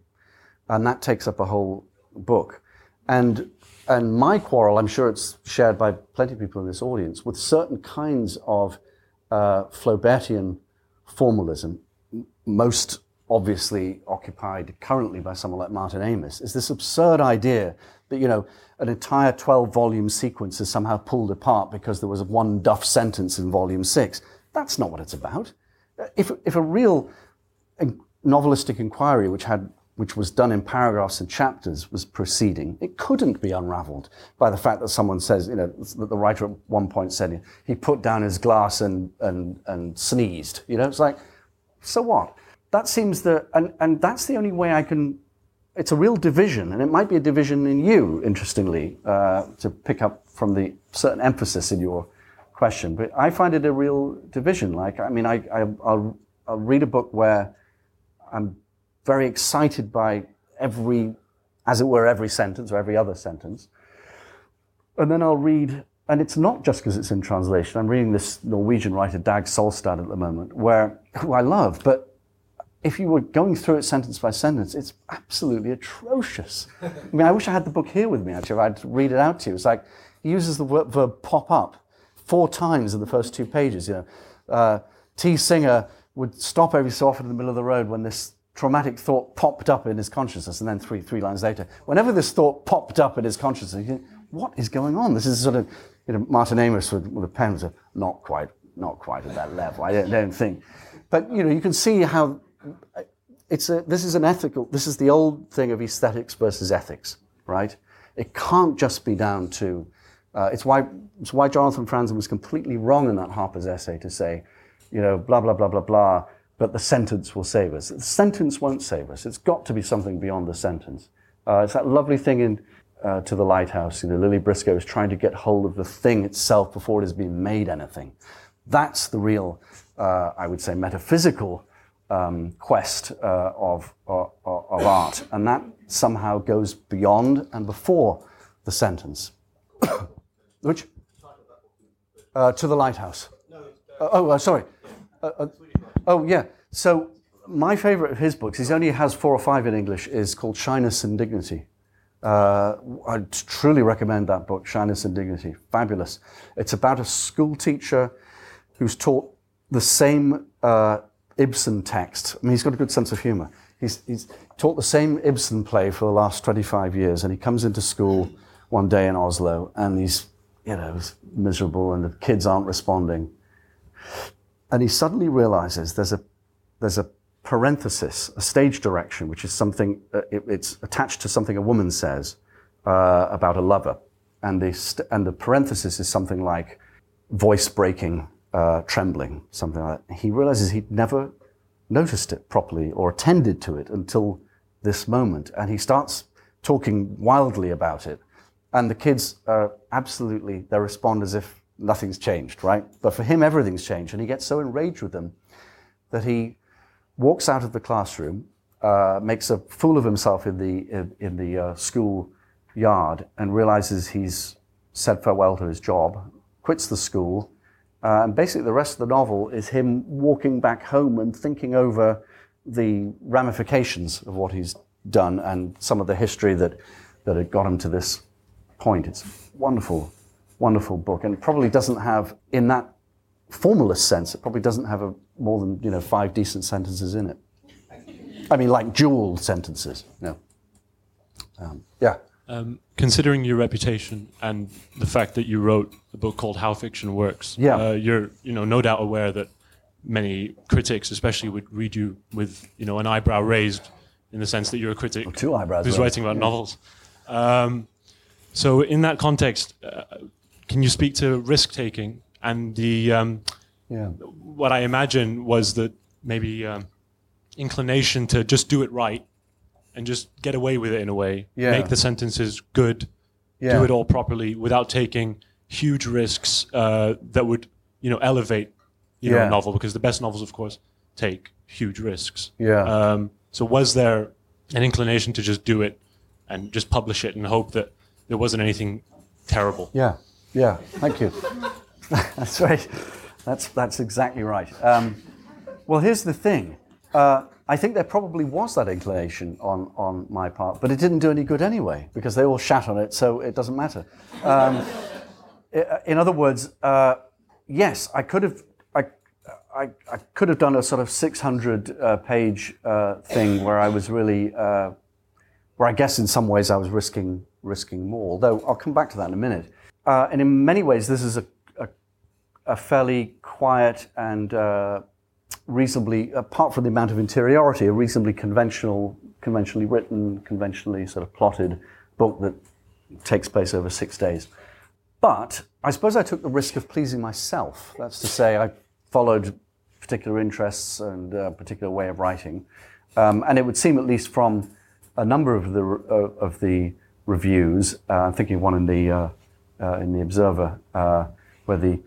And that takes up a whole book. And, and my quarrel, I'm sure it's shared by plenty of people in this audience, with certain kinds of uh, Flaubertian formalism, most obviously occupied currently by someone like Martin Amis, is this absurd idea that, you know, an entire 12 volume sequence is somehow pulled apart because there was one duff sentence in volume six. That's not what it's about. If, if a real novelistic inquiry, which had which was done in paragraphs and chapters, was proceeding, it couldn't be unraveled by the fact that someone says, you know, that the writer at one point said he put down his glass and, and, and sneezed. You know, it's like, so what? That seems the, and, and that's the only way I can, it's a real division, and it might be a division in you, interestingly, uh, to pick up from the certain emphasis in your question. But I find it a real division. Like, I mean, I, I, I'll, I'll read a book where I'm very excited by every, as it were, every sentence or every other sentence. And then I'll read, and it's not just because it's in translation. I'm reading this Norwegian writer, Dag Solstad, at the moment, where, who I love, but if you were going through it sentence by sentence, it's absolutely atrocious. I mean, I wish I had the book here with me, actually. if I'd read it out to you. It's like, he uses the verb, pop up four times in the first two pages. You know, uh, T. Singer would stop every so often in the middle of the road when this traumatic thought popped up in his consciousness, and then three three lines later, whenever this thought popped up in his consciousness, you think, what is going on? This is sort of, you know, Martin Amis with, with a pen was not quite, not quite at that level. I don't, don't think, but you know, you can see how it's a. This is an ethical. This is the old thing of aesthetics versus ethics, right? It can't just be down to. Uh, it's why it's why Jonathan Franzen was completely wrong in that Harper's essay to say you know, blah, blah, blah, blah, blah, but the sentence will save us. The sentence won't save us. It's got to be something beyond the sentence. Uh, it's that lovely thing in uh, To the Lighthouse. You know, Lily Briscoe is trying to get hold of the thing itself before it has been made anything. That's the real, uh, I would say, metaphysical um, quest uh, of, of, of art. And that somehow goes beyond and before the sentence. Which? Uh, to the lighthouse. Uh, oh, uh, sorry. Uh, uh, oh, yeah. So my favorite of his books, he only has four or five in English, is called Shyness and Dignity. Uh, I truly recommend that book, Shyness and Dignity. Fabulous. It's about a school teacher who's taught the same Ibsen text. I mean, he's got a good sense of humor. He's, he's taught the same Ibsen play for the last 25 years, and he comes into school one day in Oslo, and he's, you know, miserable, and the kids aren't responding. And he suddenly realizes there's a, there's a parenthesis, a stage direction, which is something, uh, it, it's attached to something a woman says uh, about a lover. And the, st- and the parenthesis is something like voice breaking, uh, trembling, something like that. He realizes he'd never noticed it properly or attended to it until this moment. And he starts talking wildly about it. And the kids are absolutely, they respond as if nothing's changed, right? But for him, everything's changed. And he gets so enraged with them that he walks out of the classroom, uh, makes a fool of himself in the, in, in the uh, school yard, and realizes he's said farewell to his job, quits the school, uh, and basically, the rest of the novel is him walking back home and thinking over the ramifications of what he's done and some of the history that, that had got him to this point. It's a wonderful, wonderful book, and probably doesn't have, in that formalist sense, it probably doesn't have a, more than you know five decent sentences in it. I mean, like dual sentences. No. Um, yeah. Um, considering your reputation and the fact that you wrote a book called How Fiction Works, yeah. Uh, you're you know no doubt aware that many critics, especially, would read you with you know an eyebrow raised in the sense that you're a critic or two eyebrows who's writing about yeah. novels. Um, so, in that context, uh, can you speak to risk taking and the um, yeah. what I imagine was that maybe um, inclination to just do it right and just get away with it in a way, yeah. make the sentences good, yeah. do it all properly without taking huge risks uh, that would you know elevate you know a novel because the best novels, of course, take huge risks. Yeah. Um, so was there an inclination to just do it and just publish it and hope that there wasn't anything terrible? Yeah. Yeah. Thank you. that's right. That's that's exactly right. Um, well, here's the thing. Uh, I think there probably was that inclination on, on my part, but it didn't do any good anyway because they all shat on it, so it doesn't matter. Um, in other words, uh, yes, I could have. I, I, could have done a sort of 600 uh, page uh, thing where I was really, uh, where I guess in some ways I was risking risking more. Although I'll come back to that in a minute. Uh, and in many ways, this is a, a, fairly quiet and uh, reasonably, apart from the amount of interiority, a reasonably conventional, conventionally written, conventionally sort of plotted book that takes place over six days. But I suppose I took the risk of pleasing myself. That's to say, I followed particular interests and a particular way of writing. Um, and it would seem, at least from a number of the, uh, of the reviews, uh, I'm thinking one in the, uh, uh in the Observer, uh, where the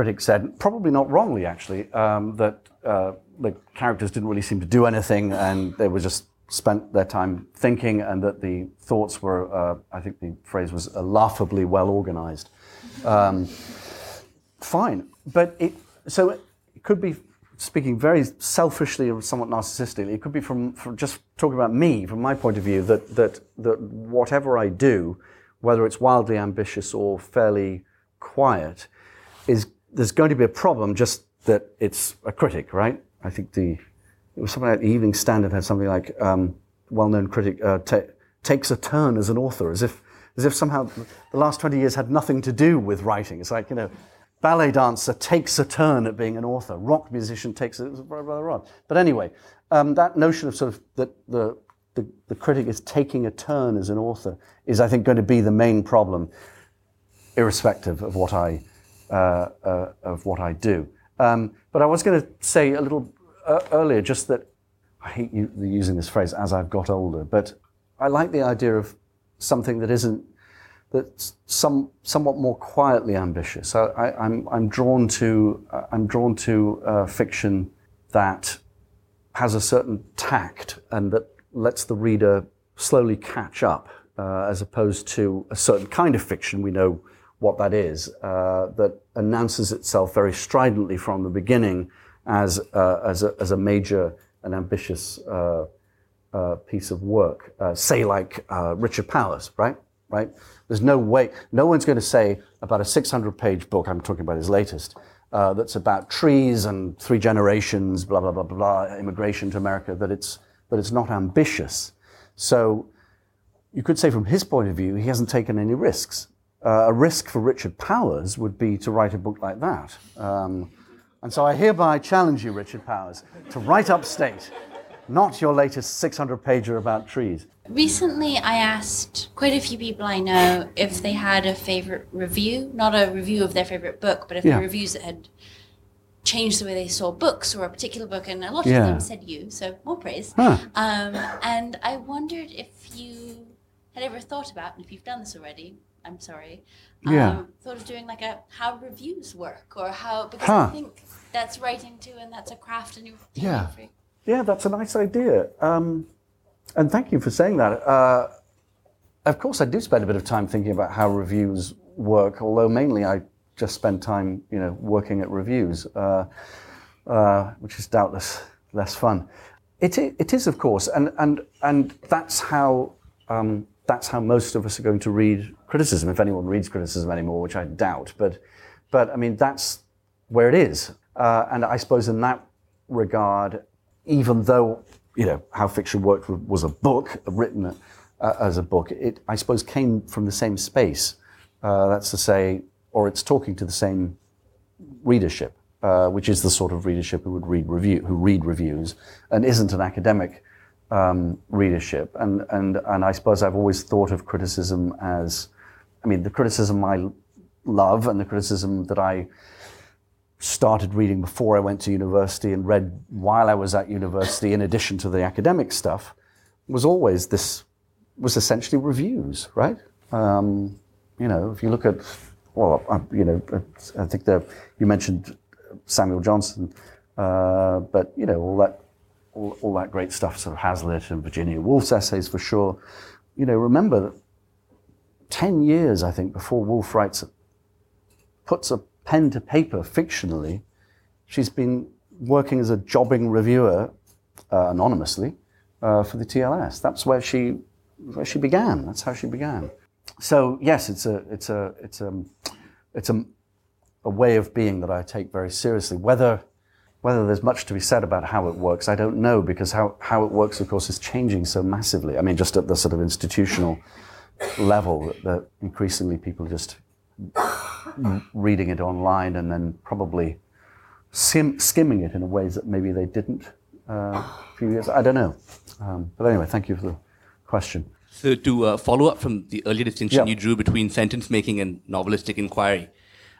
critic said, probably not wrongly actually, um, that uh, the characters didn't really seem to do anything and they were just spent their time thinking and that the thoughts were, uh, I think the phrase was, uh, laughably well organized. Um, fine. But it, so it could be, speaking very selfishly or somewhat narcissistically, it could be from, from just talking about me, from my point of view, that, that, that whatever I do, whether it's wildly ambitious or fairly quiet, is there's going to be a problem just that it's a critic, right? I think the it was something like the Evening Standard had something like um, well-known critic uh, takes a turn as an author, as if as if somehow the last 20 years had nothing to do with writing. It's like you know, ballet dancer takes a turn at being an author, rock musician takes it, rather odd. But anyway, um, that notion of sort of that the, the the critic is taking a turn as an author is, I think, going to be the main problem, irrespective of what I of what I do. Um, but I was going to say a little uh, earlier just that I hate using this phrase as I've got older, but I like the idea of something that isn't that's some somewhat more quietly ambitious. I, am I'm, I'm drawn to uh, I'm drawn to uh, fiction that has a certain tact and that lets the reader slowly catch up, uh, as opposed to a certain kind of fiction we know what that is uh, that announces itself very stridently from the beginning as uh, as a, as a major and ambitious uh, piece of work. say like Richard Powers, right? Right there's no way, no one's going to say about a 600 page book, I'm talking about his latest, uh, that's about trees and three generations, blah, blah, blah, blah, immigration to America, that it's, that it's not ambitious. So you could say from his point of view, he hasn't taken any risks. Uh, a risk for Richard Powers would be to write a book like that. Um, and so I hereby challenge you, Richard Powers, to write upstate, not your latest 600 pager about trees. Recently, I asked quite a few people I know if they had a favorite review, not a review of their favorite book, but if yeah. the reviews that had changed the way they saw books or a particular book, and a lot yeah. of them said you, so more praise. Huh. Um, and I wondered if you had ever thought about, and if you've done this already, I'm sorry, um, yeah. thought of doing like a how reviews work or how, because huh. I think that's writing too, and that's a craft, and you're yeah. Yeah, that's a nice idea. Um, and thank you for saying that. Uh, of course, I do spend a bit of time thinking about how reviews work, although mainly I just spend time, you know, working at reviews, uh, uh, which is doubtless less fun. It, it is, of course, and, and, and that's how um, that's how most of us are going to read criticism, if anyone reads criticism anymore, which I doubt. But, but I mean, that's where it is. Uh, and I suppose in that regard, even though you know, how fiction worked was a book written uh, as a book. It, I suppose, came from the same space. Uh, that's to say, or it's talking to the same readership, uh, which is the sort of readership who would read review, who read reviews, and isn't an academic um, readership. And and and I suppose I've always thought of criticism as, I mean, the criticism I love and the criticism that I started reading before I went to university and read while I was at university, in addition to the academic stuff, was always this, was essentially reviews, right? Um, you know, if you look at, well, I, you know, I think that you mentioned Samuel Johnson, uh, but you know, all that, all, all, that great stuff, sort of Hazlitt and Virginia Woolf's essays for sure. You know, remember that 10 years, I think, before Woolf writes, puts a pen to paper fictionally. She's been working as a jobbing reviewer uh, anonymously uh, for the TLS. That's where she where she began. That's how she began. So yes, it's a it's a it's a it's a, a way of being that I take very seriously. Whether whether there's much to be said about how it works, I don't know, because how, how it works, of course, is changing so massively. I mean, just at the sort of institutional level, that, increasingly people just reading it online and then probably skim, skimming it in ways that maybe they didn't uh, a few years. I don't know. Um, but anyway, thank you for the question. So to uh, follow up from the earlier distinction you drew between sentence making and novelistic inquiry,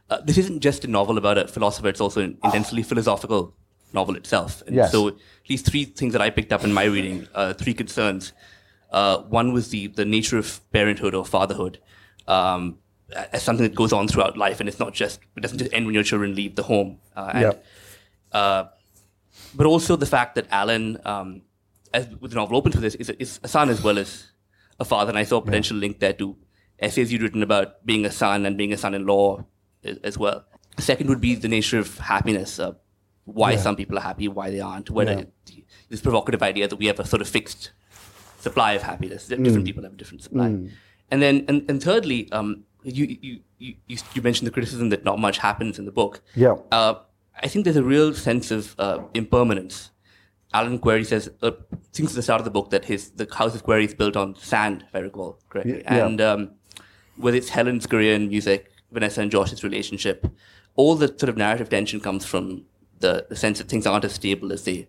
uh, this isn't just a novel about a philosopher; it's also an intensely philosophical novel itself. And yes. so, at least three things that I picked up in my reading, uh, three concerns. Uh, one was the the nature of parenthood or fatherhood. Um, as something that goes on throughout life, and it's not just it doesn't just end when your children leave the home. Uh, and, uh, but also the fact that Alan, um, as with the novel open to this, is a, is a, son as well as a father, and I saw a potential yeah. link there to essays you'd written about being a son and being a son-in-law as, as well. The second would be the nature of happiness. Uh, why yeah. some people are happy, why they aren't. Whether yeah. this provocative idea that we have a sort of fixed supply of happiness. Different mm. people have a different supply. Mm. And then, and, and thirdly, um, you, you, you, you mentioned the criticism that not much happens in the book. Yeah. Uh, I think there's a real sense of uh, impermanence. Alan Querry says, uh, since the start of the book, that his the house of Querry is built on sand, if I recall correctly. Yeah. And um, whether it's Helen's career in music, Vanessa and Josh's relationship, all the sort of narrative tension comes from the, the sense that things aren't as stable as they,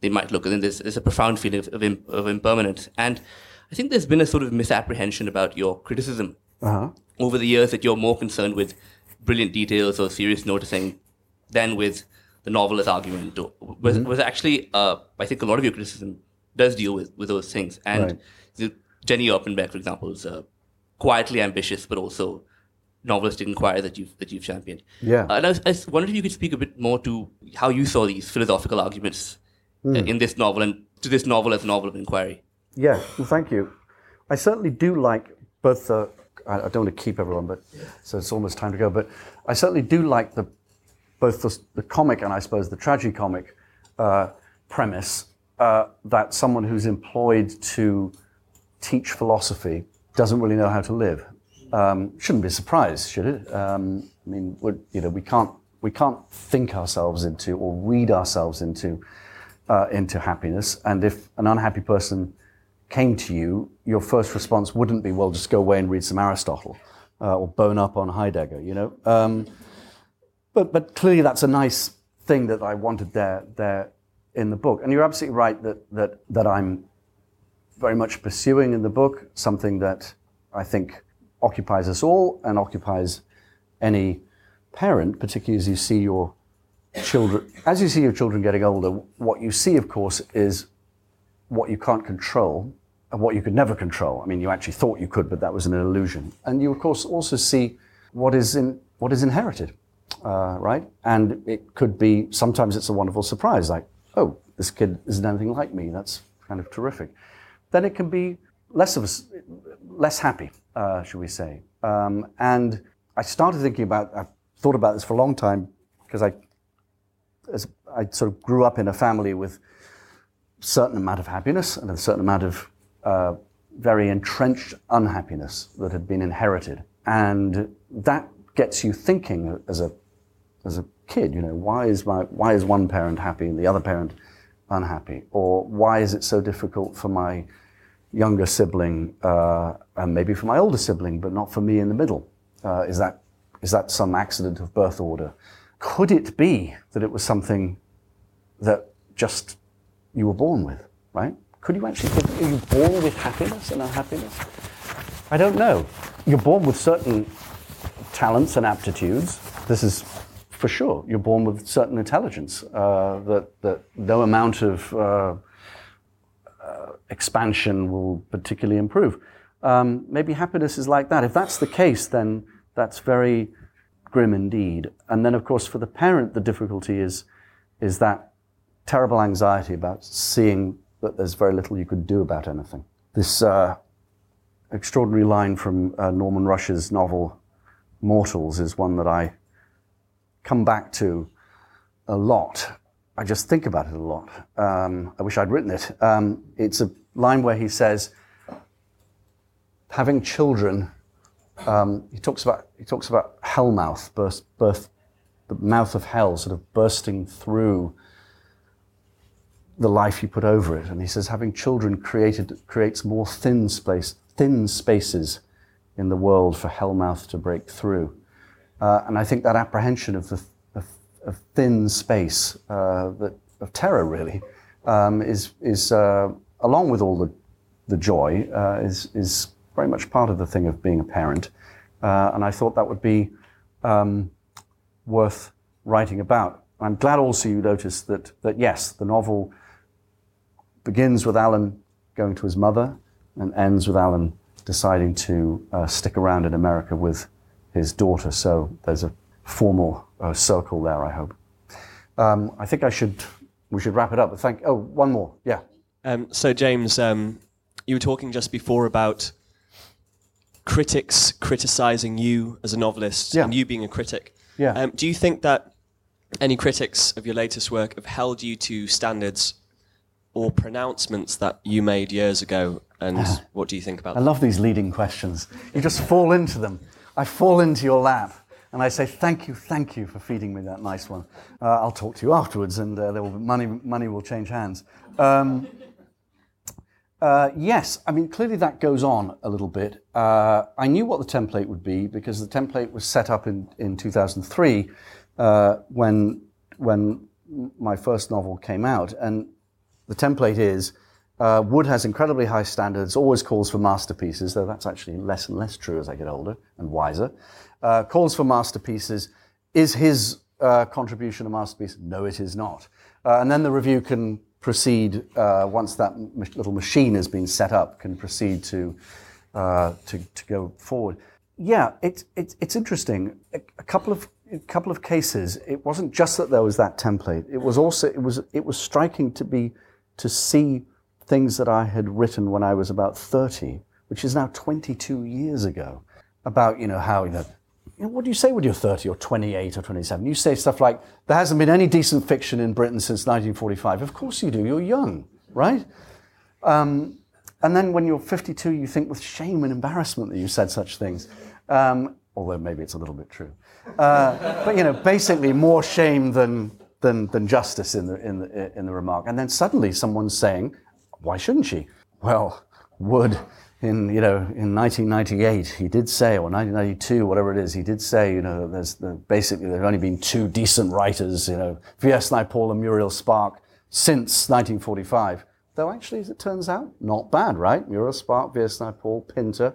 they might look. And then there's, there's a profound feeling of, of, of impermanence. And I think there's been a sort of misapprehension about your criticism uh-huh. over the years that you're more concerned with brilliant details or serious noticing than with the novelist argument was, mm-hmm. was actually, uh, I think a lot of your criticism does deal with, with those things. And right. the, Jenny Erpenbeck, for example, is uh, quietly ambitious, but also novelistic inquiry that you've that you've championed. Yeah. Uh, and I, was, I wondered if you could speak a bit more to how you saw these philosophical arguments mm. in this novel and to this novel as a novel of inquiry. Yeah. Well, thank you. I certainly do like both the. I don't want to keep everyone, but so it's almost time to go. But I certainly do like the both the, the comic and I suppose the tragicomic uh, premise uh, that someone who's employed to teach philosophy doesn't really know how to live. Um, shouldn't be a surprise, should it? Um, I mean, you know, we can't we can't think ourselves into or read ourselves into uh, into happiness. And if an unhappy person came to you, your first response wouldn't be, well, just go away and read some Aristotle uh, or bone up on Heidegger, you know. Um, but but clearly, that's a nice thing that I wanted there there in the book. And you're absolutely right that that that I'm very much pursuing in the book something that I think occupies us all and occupies any parent, particularly as you see your children, as you see your children getting older, what you see, of course, is what you can't control and what you could never control. I mean, you actually thought you could, but that was an illusion. And you, of course, also see what is in what is inherited, uh, right? And it could be sometimes it's a wonderful surprise, like, oh, this kid isn't anything like me. That's kind of terrific then it can be less of a, less happy, uh, should we say? Um, and I started thinking about. I thought about this for a long time because I, as I sort of grew up in a family with a certain amount of happiness and a certain amount of uh, very entrenched unhappiness that had been inherited, and that gets you thinking as a as a kid. You know, why is my why is one parent happy and the other parent unhappy, or why is it so difficult for my younger sibling uh, and maybe for my older sibling, but not for me in the middle? Uh, is that is that some accident of birth order? Could it be that it was something that just you were born with, right? Could you actually are you born with happiness and unhappiness? I don't know. You're born with certain talents and aptitudes. This is for sure. You're born with certain intelligence uh, that, that no amount of uh, expansion will particularly improve. Um, maybe happiness is like that. If that's the case, then that's very grim indeed. And then, of course, for the parent, the difficulty is, is that terrible anxiety about seeing that there's very little you could do about anything. This uh, extraordinary line from uh, Norman Rush's novel Mortals is one that I come back to a lot. I just think about it a lot. Um, I wish I'd written it. Um, it's a line where he says, having children, um, he talks about he talks about hell mouth, burst, birth, the mouth of hell, sort of bursting through the life you put over it. And he says, having children created creates more thin space, thin spaces in the world for hellmouth to break through. Uh, and I think that apprehension of the of, of thin space, uh, that, of terror, really, um, is is uh, along with all the, the joy, uh, is, is very much part of the thing of being a parent. Uh, and I thought that would be um, worth writing about. I'm glad also you noticed that, that, yes, the novel begins with Alan going to his mother and ends with Alan deciding to uh, stick around in America with his daughter. So there's a formal uh, circle there, I hope. Um, I think I should, we should wrap it up. Thank, oh, one more. Yeah. Um, so, James, um, you were talking just before about critics criticizing you as a novelist yeah. and you being a critic. Yeah. Um, do you think that any critics of your latest work have held you to standards or pronouncements that you made years ago? And ah. what do you think about that? I love these leading questions. You just fall into them. I fall into your lap. And I say, thank you, thank you for feeding me that nice one. Uh, I'll talk to you afterwards, and uh, will money, money will change hands. Um, uh, yes, I mean, clearly that goes on a little bit. Uh, I knew what the template would be because the template was set up in, in 2003 uh, when, when my first novel came out. And the template is uh, Wood has incredibly high standards, always calls for masterpieces, though that's actually less and less true as I get older and wiser. Uh, calls for masterpieces, is his contribution a masterpiece? No, it is not. And then the review can proceed uh, once that little machine has been set up, can proceed to uh, to, to go forward. Yeah, it, it, it's interesting. A, a couple of a couple of cases. It wasn't just that there was that template. It was also it was it was striking to be to see things that I had written when I was about thirty, which is now twenty two years ago, about you know how you know, what do you say when you're 30 or 28 or 27? You say stuff like, there hasn't been any decent fiction in Britain since 1945. Of course you do, you're young, right? Um, and then when you're 52, you think with shame and embarrassment that you said such things. Um, although maybe it's a little bit true. Uh, but, you know, basically more shame than, than, than justice in the, in, the, in the remark. And then suddenly someone's saying, why shouldn't she? Well, would in you know in 1998 he did say or 1992 whatever it is he did say you know there's the, basically there's only been two decent writers you know V.S. Naipaul and Muriel Spark since 1945 though actually as it turns out not bad right Muriel Spark V.S. Naipaul Pinter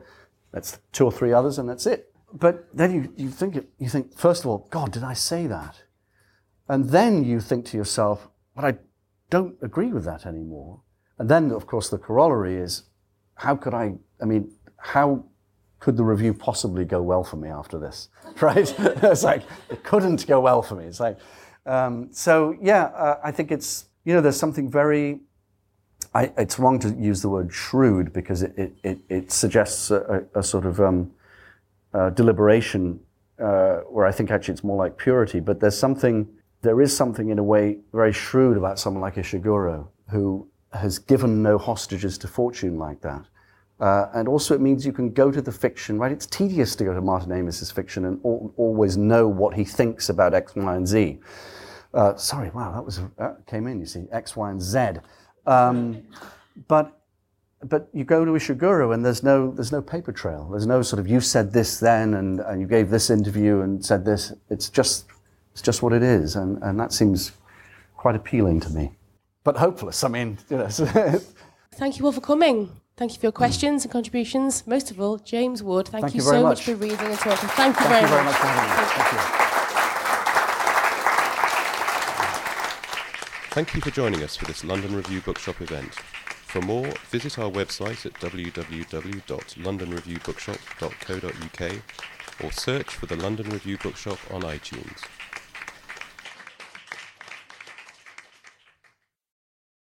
that's two or three others and that's it but then you, you think you think first of all God did I say that and then you think to yourself but I don't agree with that anymore and then of course the corollary is how could I, I mean, how could the review possibly go well for me after this? Right? it's like, it couldn't go well for me. It's like, um, so yeah, uh, I think it's, you know, there's something very, I, it's wrong to use the word shrewd because it, it, it, suggests a, a, a, sort of um, uh, deliberation uh, where I think actually it's more like purity, but there's something, there is something in a way very shrewd about someone like Ishiguro who has given no hostages to fortune like that. Uh, and also, it means you can go to the fiction, right? It's tedious to go to Martin Amis's fiction and al- always know what he thinks about X, Y, and Z. Uh, sorry, wow, that was that came in. You see, X, Y, and Z. Um, but but you go to Ishiguro and there's no there's no paper trail. There's no sort of you said this then and, and you gave this interview and said this. It's just it's just what it is, and, and that seems quite appealing to me but hopeless. I mean, you know. thank you all for coming. Thank you for your questions and contributions. Most of all, James Wood, thank, thank you, you so much. much. for reading and talking. Thank you thank very, you very much. much for having me. Thank you. Thank you for joining us for this London Review Bookshop event. For more, visit our website at www.londonreviewbookshop.co.uk or search for the London Review Bookshop on iTunes.